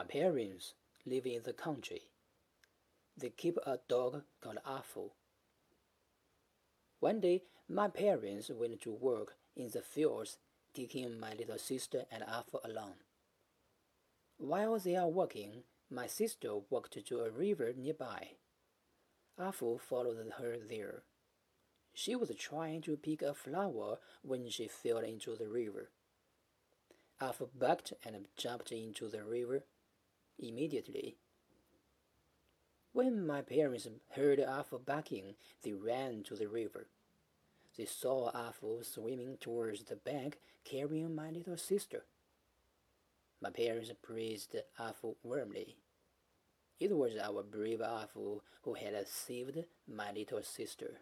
My parents live in the country. They keep a dog called Afu. One day, my parents went to work in the fields, taking my little sister and Afu along. While they are working, my sister walked to a river nearby. Afu followed her there. She was trying to pick a flower when she fell into the river. Afu backed and jumped into the river immediately. When my parents heard Afu backing, they ran to the river. They saw Afu swimming towards the bank, carrying my little sister. My parents praised Afu warmly. It was our brave Afu who had saved my little sister.